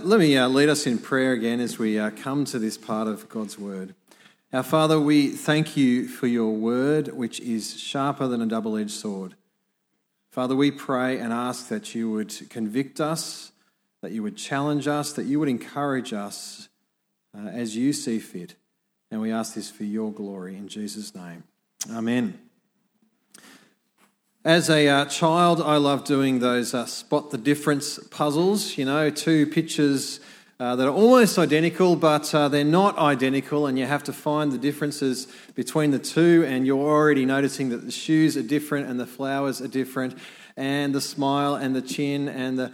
Let me uh, lead us in prayer again as we uh, come to this part of God's word. Our Father, we thank you for your word, which is sharper than a double edged sword. Father, we pray and ask that you would convict us, that you would challenge us, that you would encourage us uh, as you see fit. And we ask this for your glory in Jesus' name. Amen. As a uh, child, I loved doing those uh, spot the difference puzzles. You know, two pictures uh, that are almost identical, but uh, they're not identical, and you have to find the differences between the two. And you're already noticing that the shoes are different, and the flowers are different, and the smile, and the chin, and the.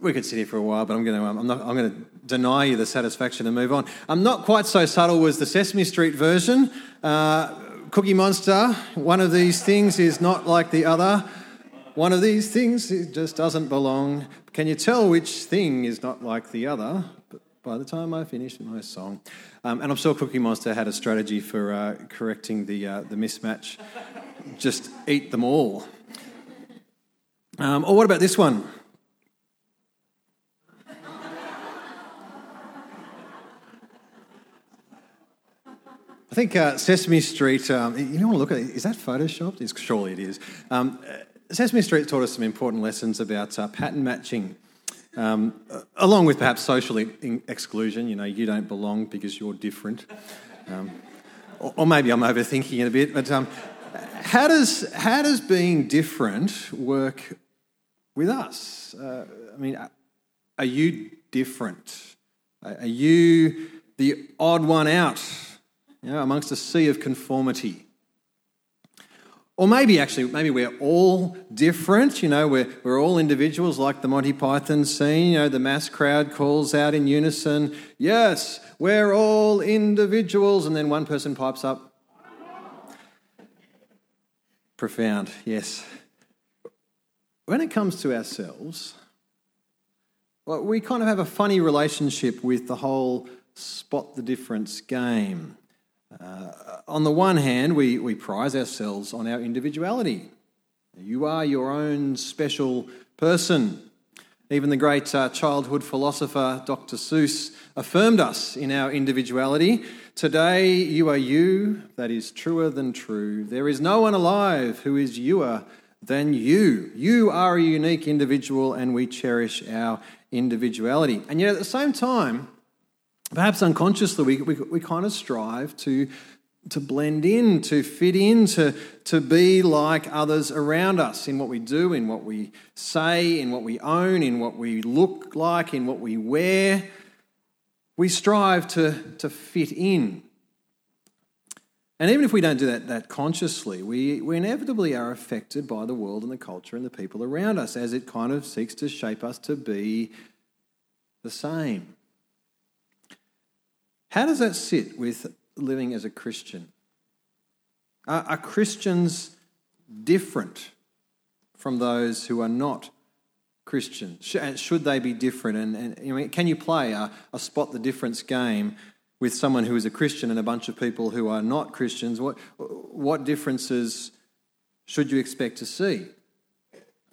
We could sit here for a while, but I'm going to. I'm, not, I'm going to deny you the satisfaction and move on. I'm not quite so subtle as the Sesame Street version. Uh, Cookie Monster, one of these things is not like the other. One of these things just doesn't belong. Can you tell which thing is not like the other? But by the time I finish my song, um, and I'm sure Cookie Monster had a strategy for uh, correcting the uh, the mismatch. Just eat them all. Um, or what about this one? I think uh, Sesame Street, um, you know, look at it, is that photoshopped? It's, surely it is. Um, Sesame Street taught us some important lessons about uh, pattern matching, um, along with perhaps social exclusion. You know, you don't belong because you're different. Um, or, or, maybe I'm overthinking it a bit, but um, how, does, how does being different work with us? Uh, I mean, are you different? Are you the odd one out? You know, amongst a sea of conformity. Or maybe actually, maybe we're all different, you know, we're, we're all individuals like the Monty Python scene, you know, the mass crowd calls out in unison, yes, we're all individuals, and then one person pipes up. Profound, yes. When it comes to ourselves, well, we kind of have a funny relationship with the whole spot the difference game. Uh, on the one hand, we, we prize ourselves on our individuality. You are your own special person. Even the great uh, childhood philosopher Dr. Seuss affirmed us in our individuality. Today, you are you, that is truer than true. There is no one alive who is youer than you. You are a unique individual, and we cherish our individuality. And yet, at the same time, perhaps unconsciously, we, we, we kind of strive to, to blend in, to fit in, to, to be like others around us in what we do, in what we say, in what we own, in what we look like, in what we wear. We strive to, to fit in. And even if we don't do that, that consciously, we, we inevitably are affected by the world and the culture and the people around us as it kind of seeks to shape us to be the same. How does that sit with living as a Christian? Are, are Christians different from those who are not Christians? and uh, Should they be different? And, and you know, can you play a, a spot the difference game with someone who is a Christian and a bunch of people who are not Christians? What, what differences should you expect to see?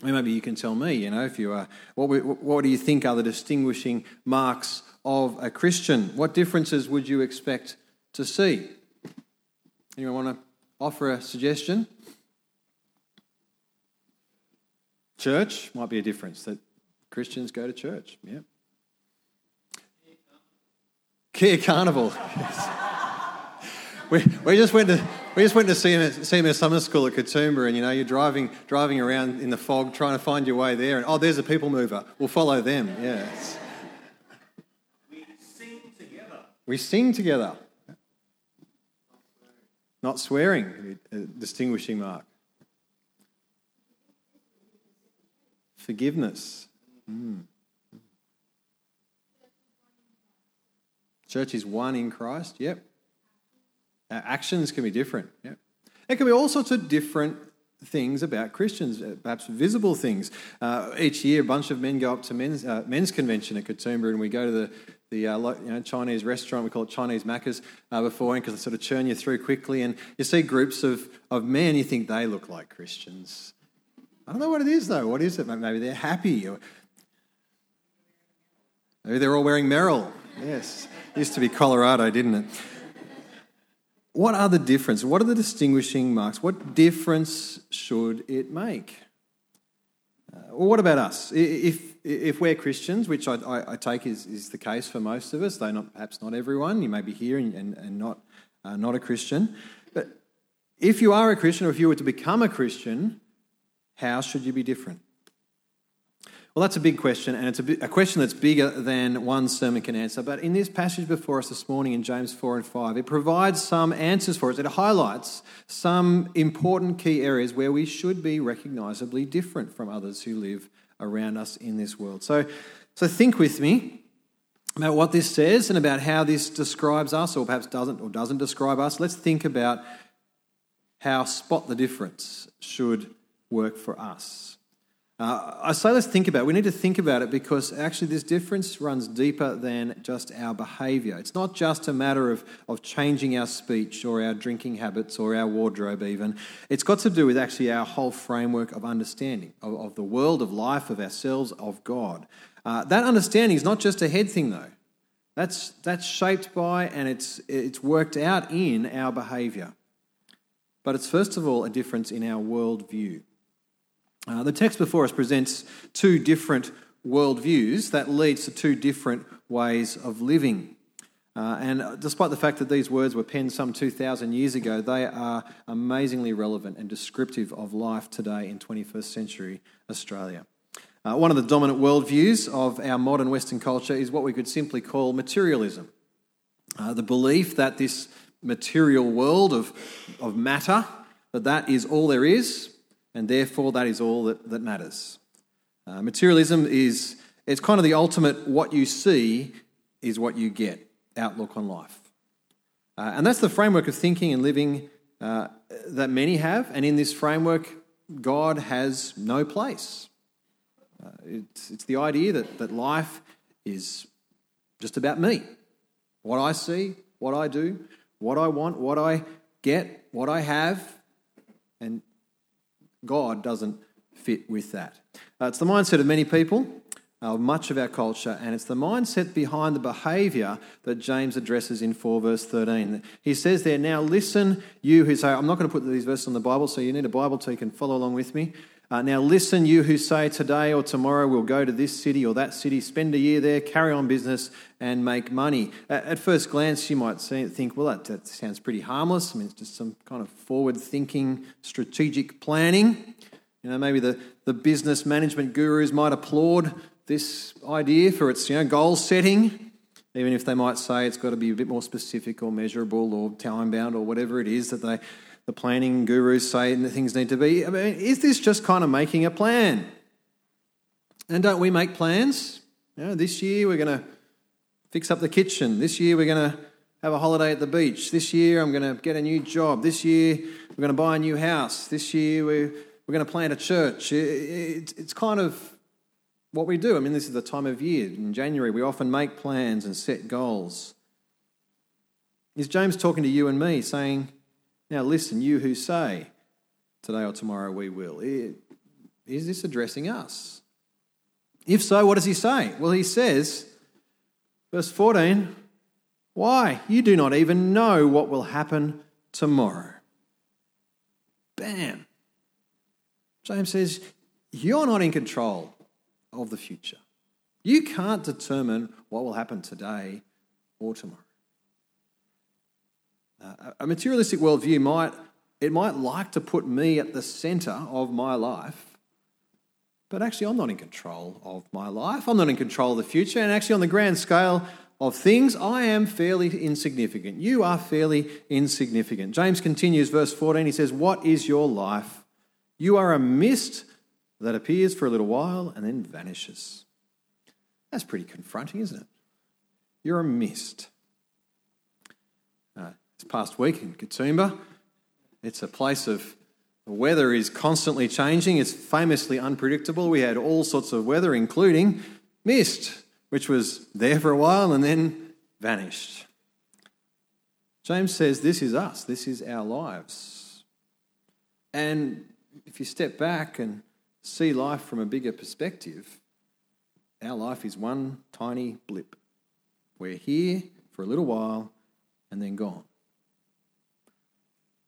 maybe you can tell me, you know, if you are, what, what do you think are the distinguishing marks of a Christian? What differences would you expect to see? Anyone want to offer a suggestion? Church might be a difference that Christians go to church. Yeah. Kia Carnival. we, we just went to we just went to see CMS Summer School at Katoomba, and you know you're driving driving around in the fog trying to find your way there, and oh, there's a people mover. We'll follow them. Yeah. We sing together. Not swearing, distinguishing mark. Forgiveness. Mm. Church is one in Christ, yep. Our actions can be different, yep. There can be all sorts of different things about Christians, uh, perhaps visible things. Uh, each year, a bunch of men go up to men's, uh, men's convention at Katoomba and we go to the the uh, you know, Chinese restaurant. We call it Chinese Macca's uh, before, because they sort of churn you through quickly. And you see groups of, of men, you think they look like Christians. I don't know what it is, though. What is it? Maybe they're happy. Or... Maybe they're all wearing Merrell. Yes. Used to be Colorado, didn't it? What are the difference? What are the distinguishing marks? What difference should it make? Uh, well, what about us? If, if we're Christians, which I, I, I, take is, is the case for most of us, though not, perhaps not everyone, you may be here and, and, and not, uh, not a Christian. But if you are a Christian, or if you were to become a Christian, how should you be different? Well, that's a big question, and it's a, a, question that's bigger than one sermon can answer. But in this passage before us this morning in James 4 and 5, it provides some answers for us. It highlights some important key areas where we should be recognisably different from others who live around us in this world. So, so think with me about what this says and about how this describes us, or perhaps doesn't or doesn't describe us. Let's think about how spot the difference should work for us. Uh, I say let's think about it. We need to think about it because actually this difference runs deeper than just our behaviour. It's not just a matter of, of changing our speech or our drinking habits or our wardrobe, even. It's got to do with actually our whole framework of understanding of, of the world, of life, of ourselves, of God. Uh, that understanding is not just a head thing, though. That's, that's shaped by and it's, it's worked out in our behaviour. But it's first of all a difference in our worldview. Uh, the text before us presents two different worldviews that leads to two different ways of living. Uh, and despite the fact that these words were penned some 2,000 years ago, they are amazingly relevant and descriptive of life today in 21st century Australia. Uh, one of the dominant worldviews of our modern Western culture is what we could simply call materialism. Uh, the belief that this material world of, of matter, that that is all there is, and therefore that is all that, that matters. Uh, materialism is it's kind of the ultimate what you see is what you get outlook on life. Uh, and that's the framework of thinking and living uh, that many have, and in this framework, God has no place. Uh, it's, it's the idea that, that life is just about me what I see, what I do, what I want, what I get, what I have, and God doesn't fit with that. Uh, it's the mindset of many people, uh, much of our culture, and it's the mindset behind the behaviour that James addresses in 4 verse 13. He says there, Now listen, you who say, I'm not going to put these verses on the Bible, so you need a Bible so you can follow along with me. Uh, now, listen, you who say today or tomorrow we'll go to this city or that city, spend a year there, carry on business, and make money. At, at first glance, you might think, well, that, that, sounds pretty harmless. I mean, it's just some kind of forward thinking, strategic planning. You know, maybe the, the business management gurus might applaud this idea for its you know, goal setting, even if they might say it's got to be a bit more specific or measurable or time bound or whatever it is that they the planning gurus say things need to be. I mean, is this just kind of making a plan? And don't we make plans? You know, this year we're going to fix up the kitchen. This year we're going to have a holiday at the beach. This year I'm going to get a new job. This year we're going to buy a new house. This year we're, we're going to plant a church. it's kind of what we do. I mean, this is the time of year. In January, we often make plans and set goals. Is James talking to you and me saying, now, listen, you who say, today or tomorrow we will, is this addressing us? If so, what does he say? Well, he says, verse 14, why? You do not even know what will happen tomorrow. Bam. James says, You're not in control of the future. You can't determine what will happen today or tomorrow. Uh, a materialistic worldview might it might like to put me at the center of my life, but actually I'm not in control of my life. I'm not in control of the future, and actually on the grand scale of things, I am fairly insignificant. You are fairly insignificant. James continues, verse 14. He says, "What is your life? You are a mist that appears for a little while and then vanishes." That's pretty confronting, isn't it? You're a mist uh, this past week in Katoomba. It's a place of the weather is constantly changing. It's famously unpredictable. We had all sorts of weather, including mist, which was there for a while and then vanished. James says this is us, this is our lives. And if you step back and see life from a bigger perspective, our life is one tiny blip. We're here for a little while and then gone.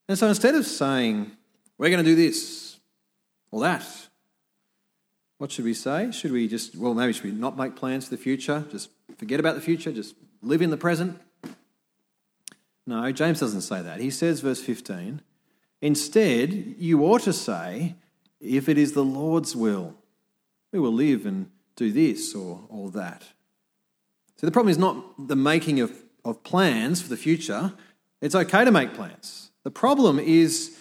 And so instead of saying, we're going to do this or that, what should we say? Should we just, well, maybe should we not make plans for the future? Just forget about the future? Just live in the present? No, James doesn't say that. He says, verse 15, instead, you ought to say, if it is the Lord's will, we will live and do this or, or that. So the problem is not the making of, of plans for the future. It's okay to make plans. The problem is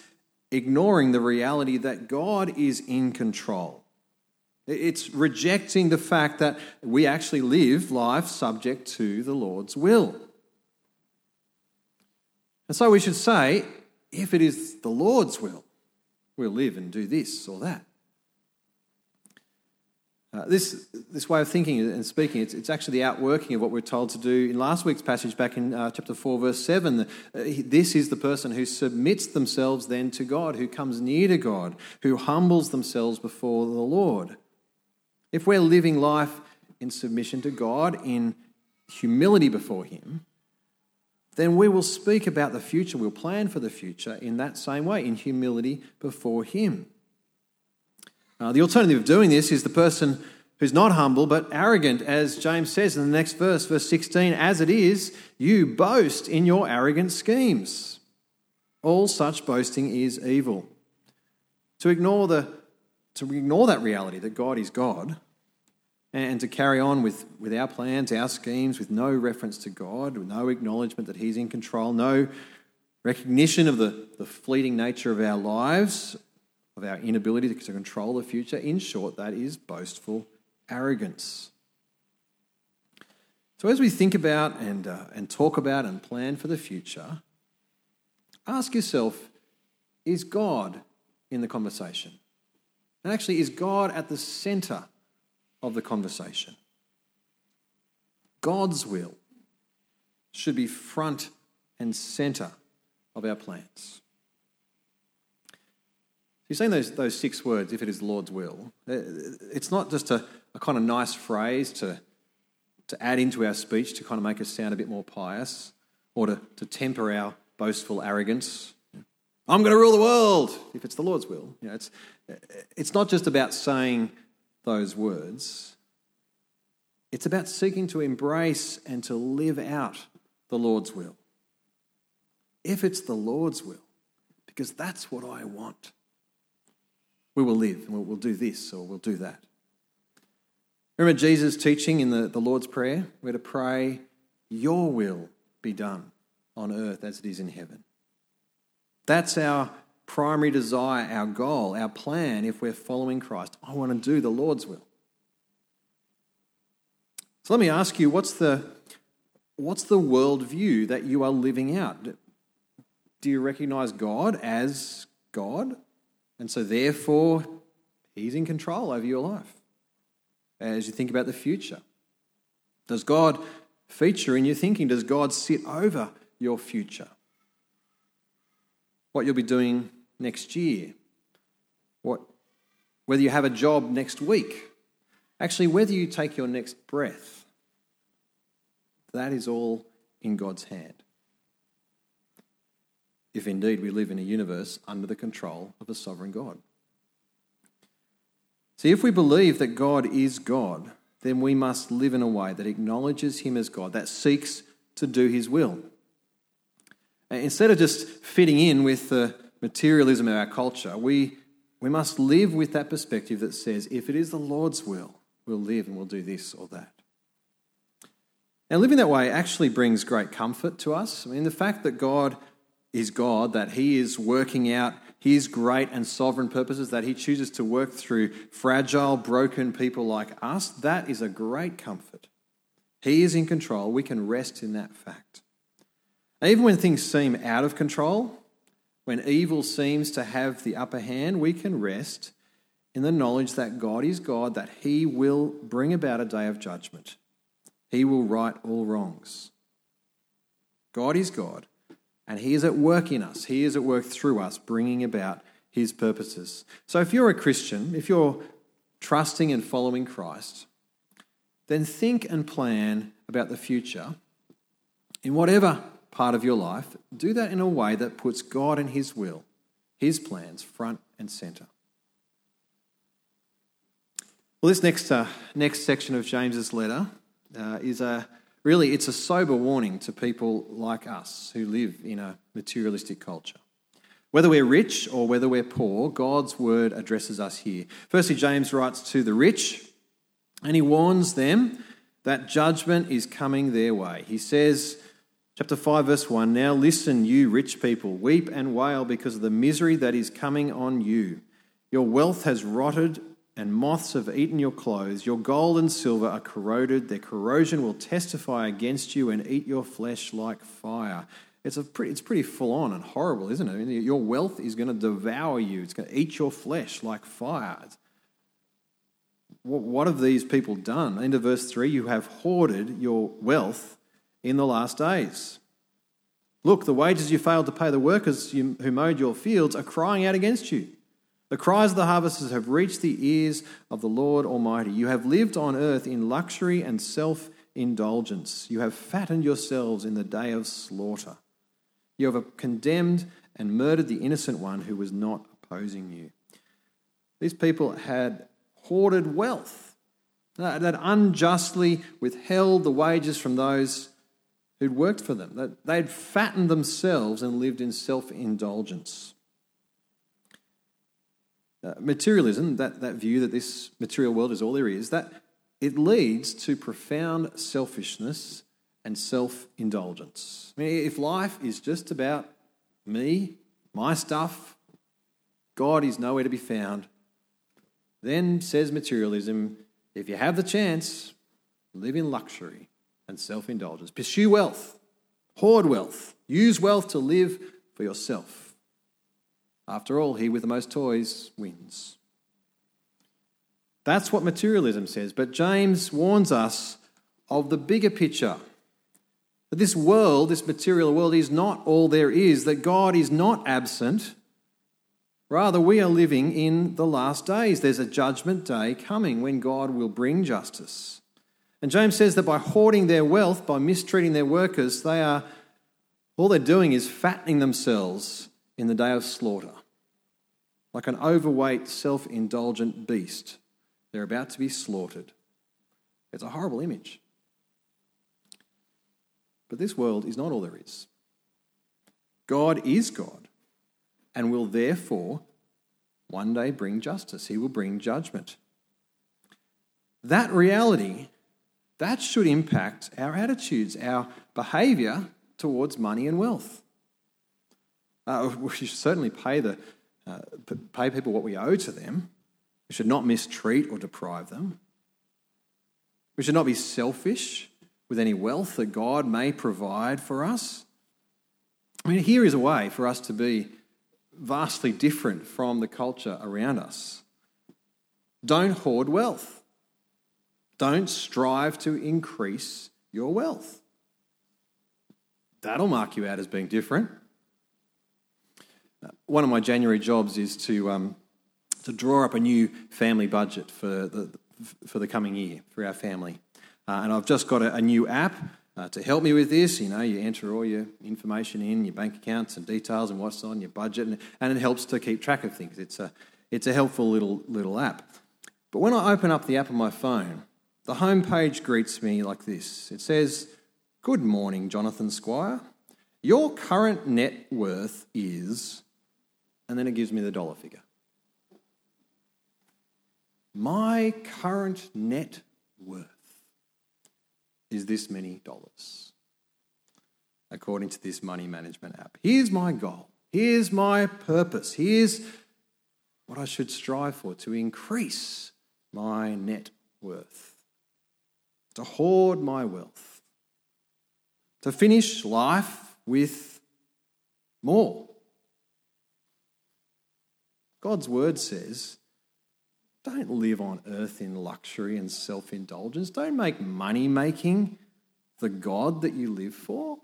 ignoring the reality that God is in control. It's rejecting the fact that we actually live life subject to the Lord's will. And so we should say, if it is the Lord's will, we'll live and do this or that. Uh, this, this way of thinking and speaking, it's, it's actually the outworking of what we're told to do in last week's passage back in uh, chapter 4, verse 7. Uh, this is the person who submits themselves then to God, who comes near to God, who humbles themselves before the Lord. If we're living life in submission to God, in humility before Him, then we will speak about the future, we'll plan for the future in that same way, in humility before Him. Uh, the alternative of doing this is the person who's not humble but arrogant, as James says in the next verse, verse 16 As it is, you boast in your arrogant schemes. All such boasting is evil. To ignore, the, to ignore that reality that God is God and to carry on with, with our plans, our schemes, with no reference to God, with no acknowledgement that He's in control, no recognition of the, the fleeting nature of our lives, of our inability to, control the future. In short, that is boastful arrogance. So, as we think about and, uh, and talk about and plan for the future, ask yourself is God in the conversation? And actually, is God at the center of the conversation. God's will should be front and center of our plans. You've seen those, those six words, if it is the Lord's will. Eh, it's not just a, a kind of nice phrase to, to add into our speech to kind of make us sound a bit more pious or to, to temper our boastful arrogance. I'm going to rule the world if it's the Lord's will. You know, it's, it's not just about saying those words. It's about seeking to embrace and to live out the Lord's will. If it's the Lord's will, because that's what I want, we will live and we'll do this or we'll do that. Remember Jesus' teaching in the, the Lord's Prayer? We're to pray, Your will be done on earth as it is in heaven. That's our primary desire, our goal, our plan if we're following Christ. I want to do the Lord's will. So let me ask you, what's the, what's the worldview that you are living out? Do you recognize God as God? And so therefore, He's in control over your life as you think about the future. Does God feature in your thinking? Does God sit over your future? What you'll be doing next year, what, whether you have a job next week, actually, whether you take your next breath, that is all in God's hand. If indeed we live in a universe under the control of a sovereign God. See, if we believe that God is God, then we must live in a way that acknowledges Him as God, that seeks to do His will. Instead of just fitting in with the materialism of our culture, we, we must live with that perspective that says, if it is the Lord's will, we'll live and we'll do this or that. Now, living that way actually brings great comfort to us. I mean, the fact that God is God, that He is working out His great and sovereign purposes, that He chooses to work through fragile, broken people like us, that is a great comfort. He is in control. We can rest in that fact. even when things seem out of control, when evil seems to have the upper hand, we can rest in the knowledge that God is God, that He will bring about a day of judgment. He will right all wrongs. God is God, and He is at work in us. He is at work through us, bringing about His purposes. So if you're a Christian, if you're trusting and following Christ, then think and plan about the future in whatever part of your life. Do that in a way that puts God and His will, His plans, front and centre. Well, this next, uh, next section of James's letter uh, is a really it's a sober warning to people like us who live in a materialistic culture. Whether we're rich or whether we're poor, God's word addresses us here. Firstly, James writes to the rich, and he warns them that judgment is coming their way. He says, chapter 5, verse 1 Now listen, you rich people, weep and wail because of the misery that is coming on you. Your wealth has rotted and moths have eaten your clothes. Your gold and silver are corroded. Their corrosion will testify against you and eat your flesh like fire. It's, a pretty, it's pretty full on and horrible, isn't it? I mean, your wealth is going to devour you, it's going to eat your flesh like fire. What have these people done? Into verse 3 you have hoarded your wealth in the last days. Look, the wages you failed to pay the workers who mowed your fields are crying out against you. The cries of the harvesters have reached the ears of the Lord Almighty. You have lived on earth in luxury and self indulgence. You have fattened yourselves in the day of slaughter. You have condemned and murdered the innocent one who was not opposing you. These people had hoarded wealth, uh, that unjustly withheld the wages from those who'd worked for them, that they'd fattened themselves and lived in self indulgence. Uh, materialism, that, that view that this material world is all there is, that it leads to profound selfishness and self indulgence. I mean, if life is just about me, my stuff, God is nowhere to be found, then says materialism, if you have the chance, live in luxury and self indulgence. Pursue wealth, hoard wealth, use wealth to live for yourself. After all, he with the most toys wins. That's what materialism says. But James warns us of the bigger picture that this world, this material world, is not all there is, that God is not absent. Rather, we are living in the last days. There's a judgment day coming when God will bring justice. And James says that by hoarding their wealth, by mistreating their workers, they are all they're doing is fattening themselves in the day of slaughter. Like an overweight, self indulgent beast, they're about to be slaughtered. It's a horrible image. But this world is not all there is. God is God and will therefore one day bring justice. He will bring judgment. That reality, that should impact our attitudes, our behaviour towards money and wealth. Uh, we should certainly pay, the, uh, pay people what we owe to them. We should not mistreat or deprive them. We should not be selfish with any wealth that God may provide for us. I mean, here is a way for us to be vastly different from the culture around us. Don't hoard wealth. Don't strive to increase your wealth. That'll mark you out as being different. One of my January jobs is to, um, to draw up a new family budget for the, for the coming year for our family. Uh, and I've just got a, a new app uh, to help me with this. You know, you enter all your information in, your bank accounts and details and what's on your budget, and, and it helps to keep track of things. It's a, it's a helpful little, little app. But when I open up the app on my phone, the home page greets me like this it says, Good morning, Jonathan Squire. Your current net worth is, and then it gives me the dollar figure. My current net worth is this many dollars, according to this money management app. Here's my goal. Here's my purpose. Here's what I should strive for to increase my net worth, to hoard my wealth, to finish life with more. God's word says don't live on earth in luxury and self indulgence. Don't make money making the God that you live for.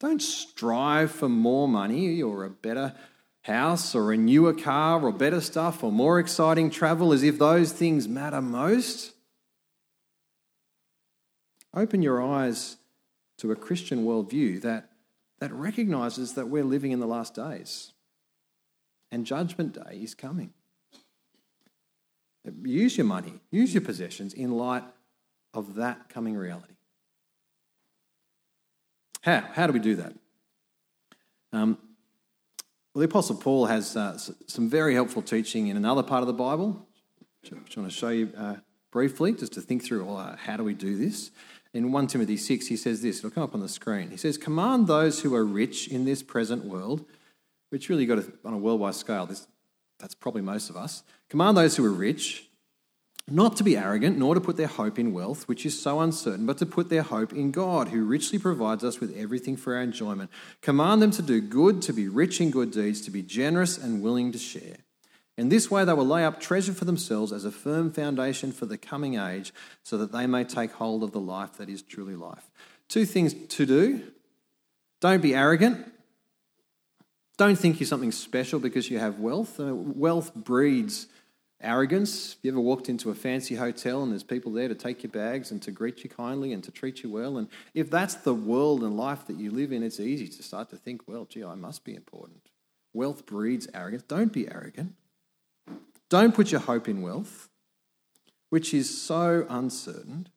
Don't strive for more money or a better house or a newer car or better stuff or more exciting travel as if those things matter most. Open your eyes to a Christian worldview that, that recognizes that we're living in the last days and Judgment Day is coming. Use your money, use your possessions in light of that coming reality. How? How do we do that? Um, well, the Apostle Paul has uh, some very helpful teaching in another part of the Bible, which I want to show you uh, briefly, just to think through well, uh, how do we do this. In 1 Timothy 6, he says this, it'll come up on the screen. He says, Command those who are rich in this present world, which really got to, on a worldwide scale, this, that's probably most of us. Command those who are rich not to be arrogant, nor to put their hope in wealth, which is so uncertain, but to put their hope in God, who richly provides us with everything for our enjoyment. Command them to do good, to be rich in good deeds, to be generous and willing to share. In this way, they will lay up treasure for themselves as a firm foundation for the coming age, so that they may take hold of the life that is truly life. Two things to do don't be arrogant. Don't think you're something special because you have wealth. Uh, wealth breeds arrogance. Have you ever walked into a fancy hotel and there's people there to take your bags and to greet you kindly and to treat you well? And if that's the world and life that you live in, it's easy to start to think, well, gee, I must be important. Wealth breeds arrogance. Don't be arrogant. Don't put your hope in wealth, which is so uncertain.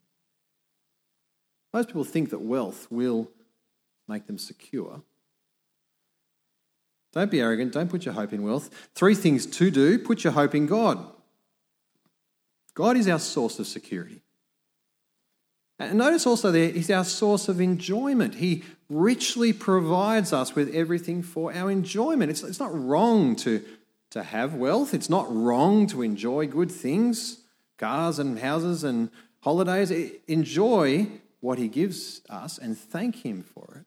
Most people think that wealth will make them secure. Don't be arrogant. Don't put your hope in wealth. Three things to do put your hope in God. God is our source of security. And notice also there, He's our source of enjoyment. He richly provides us with everything for our enjoyment. It's, it's not wrong to, to have wealth, it's not wrong to enjoy good things, cars and houses and holidays. Enjoy what He gives us and thank Him for it.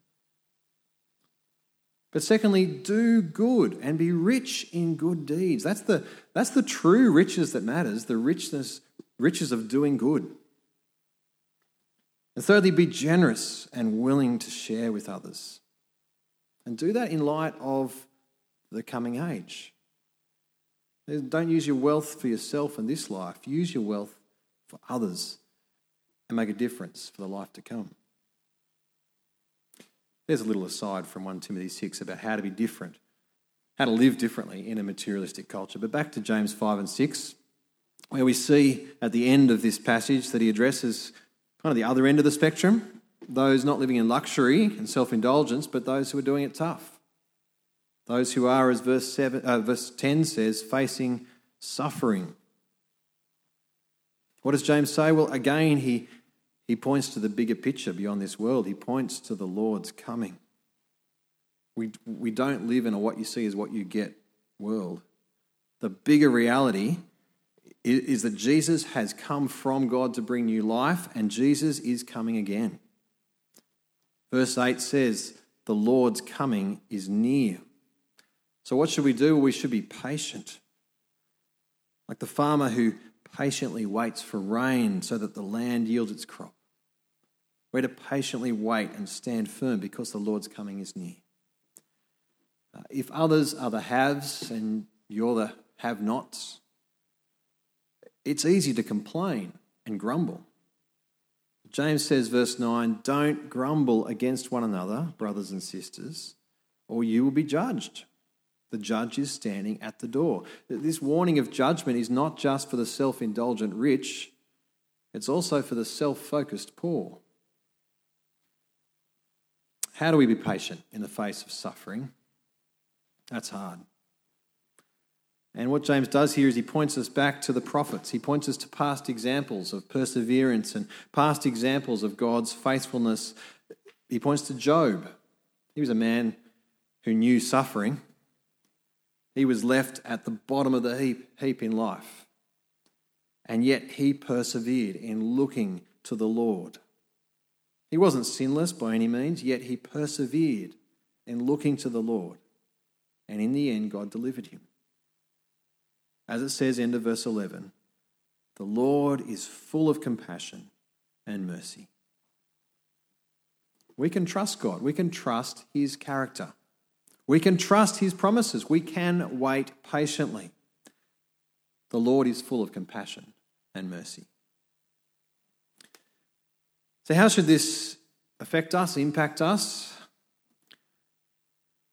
But secondly, do good and be rich in good deeds. That's the, that's the true riches that matters, the richness, riches of doing good. And thirdly, be generous and willing to share with others. And do that in light of the coming age. Don't use your wealth for yourself in this life. Use your wealth for others and make a difference for the life to come. There's a little aside from 1 Timothy 6 about how to be different, how to live differently in a materialistic culture. But back to James 5 and 6, where we see at the end of this passage that he addresses kind of the other end of the spectrum those not living in luxury and self indulgence, but those who are doing it tough. Those who are, as verse, seven, uh, verse 10 says, facing suffering. What does James say? Well, again, he he points to the bigger picture beyond this world. He points to the Lord's coming. We, we don't live in a what you see is what you get world. The bigger reality is that Jesus has come from God to bring new life, and Jesus is coming again. Verse 8 says, The Lord's coming is near. So, what should we do? We should be patient. Like the farmer who patiently waits for rain so that the land yields its crop. We're to patiently wait and stand firm because the Lord's coming is near. Uh, if others are the haves and you're the have nots, it's easy to complain and grumble. James says, verse 9, don't grumble against one another, brothers and sisters, or you will be judged. The judge is standing at the door. This warning of judgment is not just for the self indulgent rich, it's also for the self focused poor. How do we be patient in the face of suffering? That's hard. And what James does here is he points us back to the prophets. He points us to past examples of perseverance and past examples of God's faithfulness. He points to Job. He was a man who knew suffering, he was left at the bottom of the heap, heap in life. And yet he persevered in looking to the Lord. He wasn't sinless by any means, yet he persevered in looking to the Lord. And in the end, God delivered him. As it says, end of verse 11, the Lord is full of compassion and mercy. We can trust God. We can trust his character. We can trust his promises. We can wait patiently. The Lord is full of compassion and mercy. So, how should this affect us, impact us?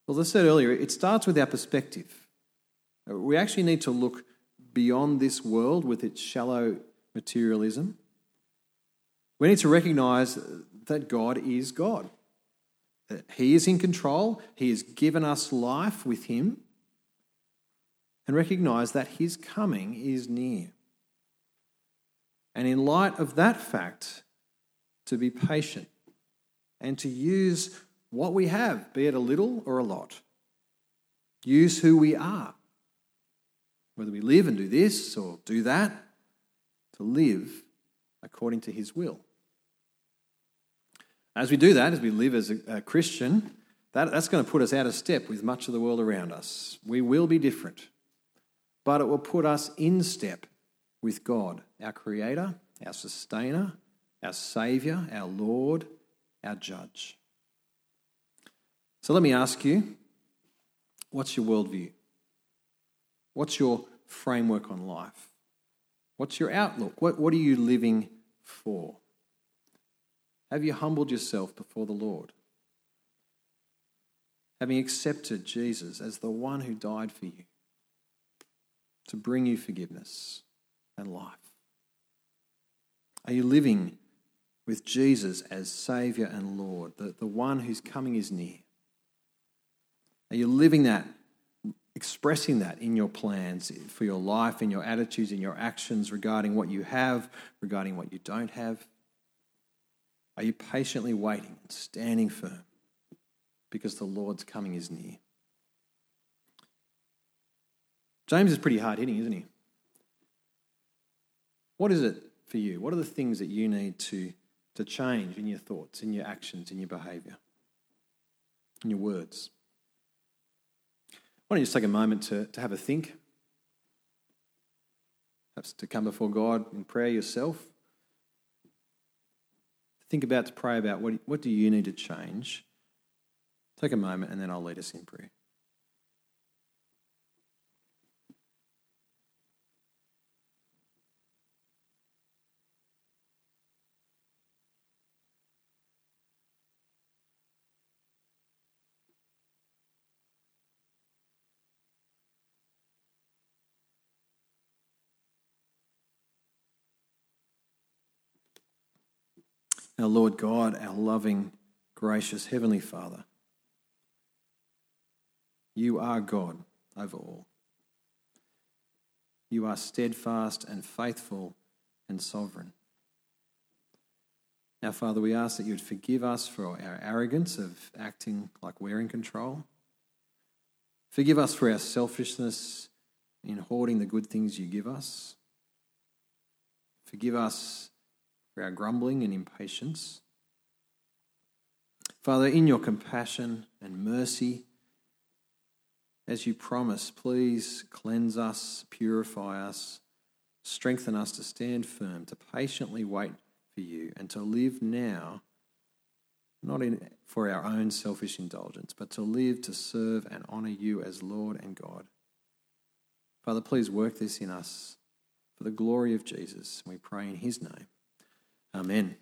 Well, as I said earlier, it starts with our perspective. We actually need to look beyond this world with its shallow materialism. We need to recognize that God is God, that He is in control, He has given us life with Him, and recognize that His coming is near. And in light of that fact, to be patient and to use what we have, be it a little or a lot. Use who we are whether we live and do this or do that, to live according to His will. As we do that, as we live as a, a Christian, that, that's going to put us out of step with much of the world around us. We will be different, but it will put us in step with God, our Creator, our Sustainer, our Saviour, our Lord, our Judge. So let me ask you what's your worldview? What's your framework on life? What's your outlook? What, what are you living for? Have you humbled yourself before the Lord? Having accepted Jesus as the one who died for you to bring you forgiveness and life? Are you living with Jesus as Saviour and Lord, the, the one whose coming is near? Are you living that expressing that in your plans for your life, in your attitudes, in your actions regarding what you have, regarding what you don't have? Are you patiently waiting and standing firm because the Lord's coming is near? James is pretty hard hitting, isn't he? What is it for you? What are the things that you need to, to change in your thoughts, in your actions, in your behavior, in your words? Why don't you just take a moment to, to have a think? Perhaps to come before God in prayer yourself. Think about, to pray about what, what do you need to change? Take a moment and then I'll lead us in prayer. Our Lord God, our loving, gracious Heavenly Father. You are God over all. You are steadfast and faithful and sovereign. Now, Father, we ask that you would forgive us for our arrogance of acting like we're in control. Forgive us for our selfishness in hoarding the good things you give us. Forgive us for our grumbling and impatience. Father, in your compassion and mercy, as you promise, please cleanse us, purify us, strengthen us to stand firm, to patiently wait for you, and to live now, not in, for our own selfish indulgence, but to live to serve and honour you as Lord and God. Father, please work this in us for the glory of Jesus. We pray in his name. Amen.